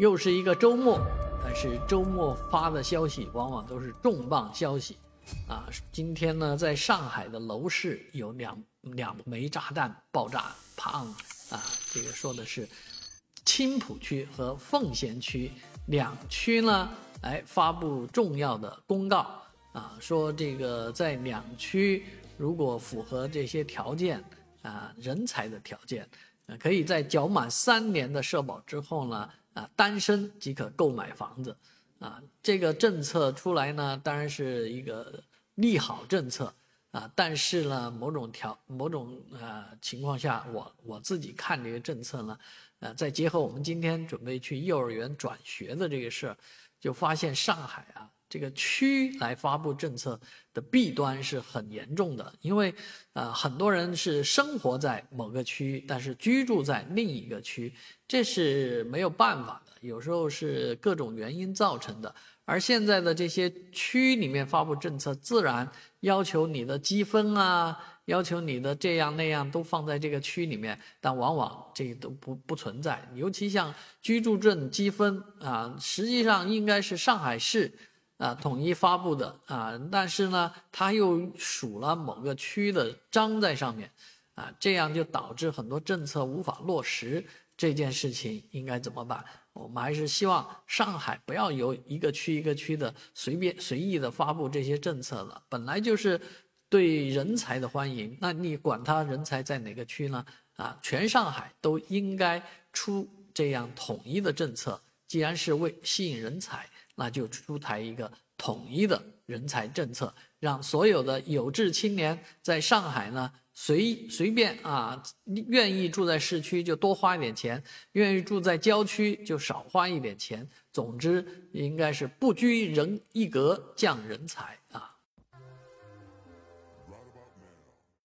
又是一个周末，但是周末发的消息往往都是重磅消息，啊，今天呢，在上海的楼市有两两枚炸弹爆炸，砰！啊，这个说的是青浦区和奉贤区两区呢，哎，发布重要的公告，啊，说这个在两区如果符合这些条件，啊，人才的条件，呃，可以在缴满三年的社保之后呢。啊，单身即可购买房子，啊，这个政策出来呢，当然是一个利好政策，啊，但是呢，某种条某种呃情况下，我我自己看这个政策呢，呃，再结合我们今天准备去幼儿园转学的这个事儿，就发现上海啊。这个区来发布政策的弊端是很严重的，因为，呃，很多人是生活在某个区，但是居住在另一个区，这是没有办法的，有时候是各种原因造成的。而现在的这些区里面发布政策，自然要求你的积分啊，要求你的这样那样都放在这个区里面，但往往这都不不存在。尤其像居住证积分啊，实际上应该是上海市。啊，统一发布的啊，但是呢，他又数了某个区的章在上面，啊，这样就导致很多政策无法落实。这件事情应该怎么办？我们还是希望上海不要由一个区一个区的随便随意的发布这些政策了。本来就是对人才的欢迎，那你管他人才在哪个区呢？啊，全上海都应该出这样统一的政策。既然是为吸引人才。那就出台一个统一的人才政策，让所有的有志青年在上海呢随随便啊，愿意住在市区就多花一点钱，愿意住在郊区就少花一点钱。总之，应该是不拘人一格降人才啊。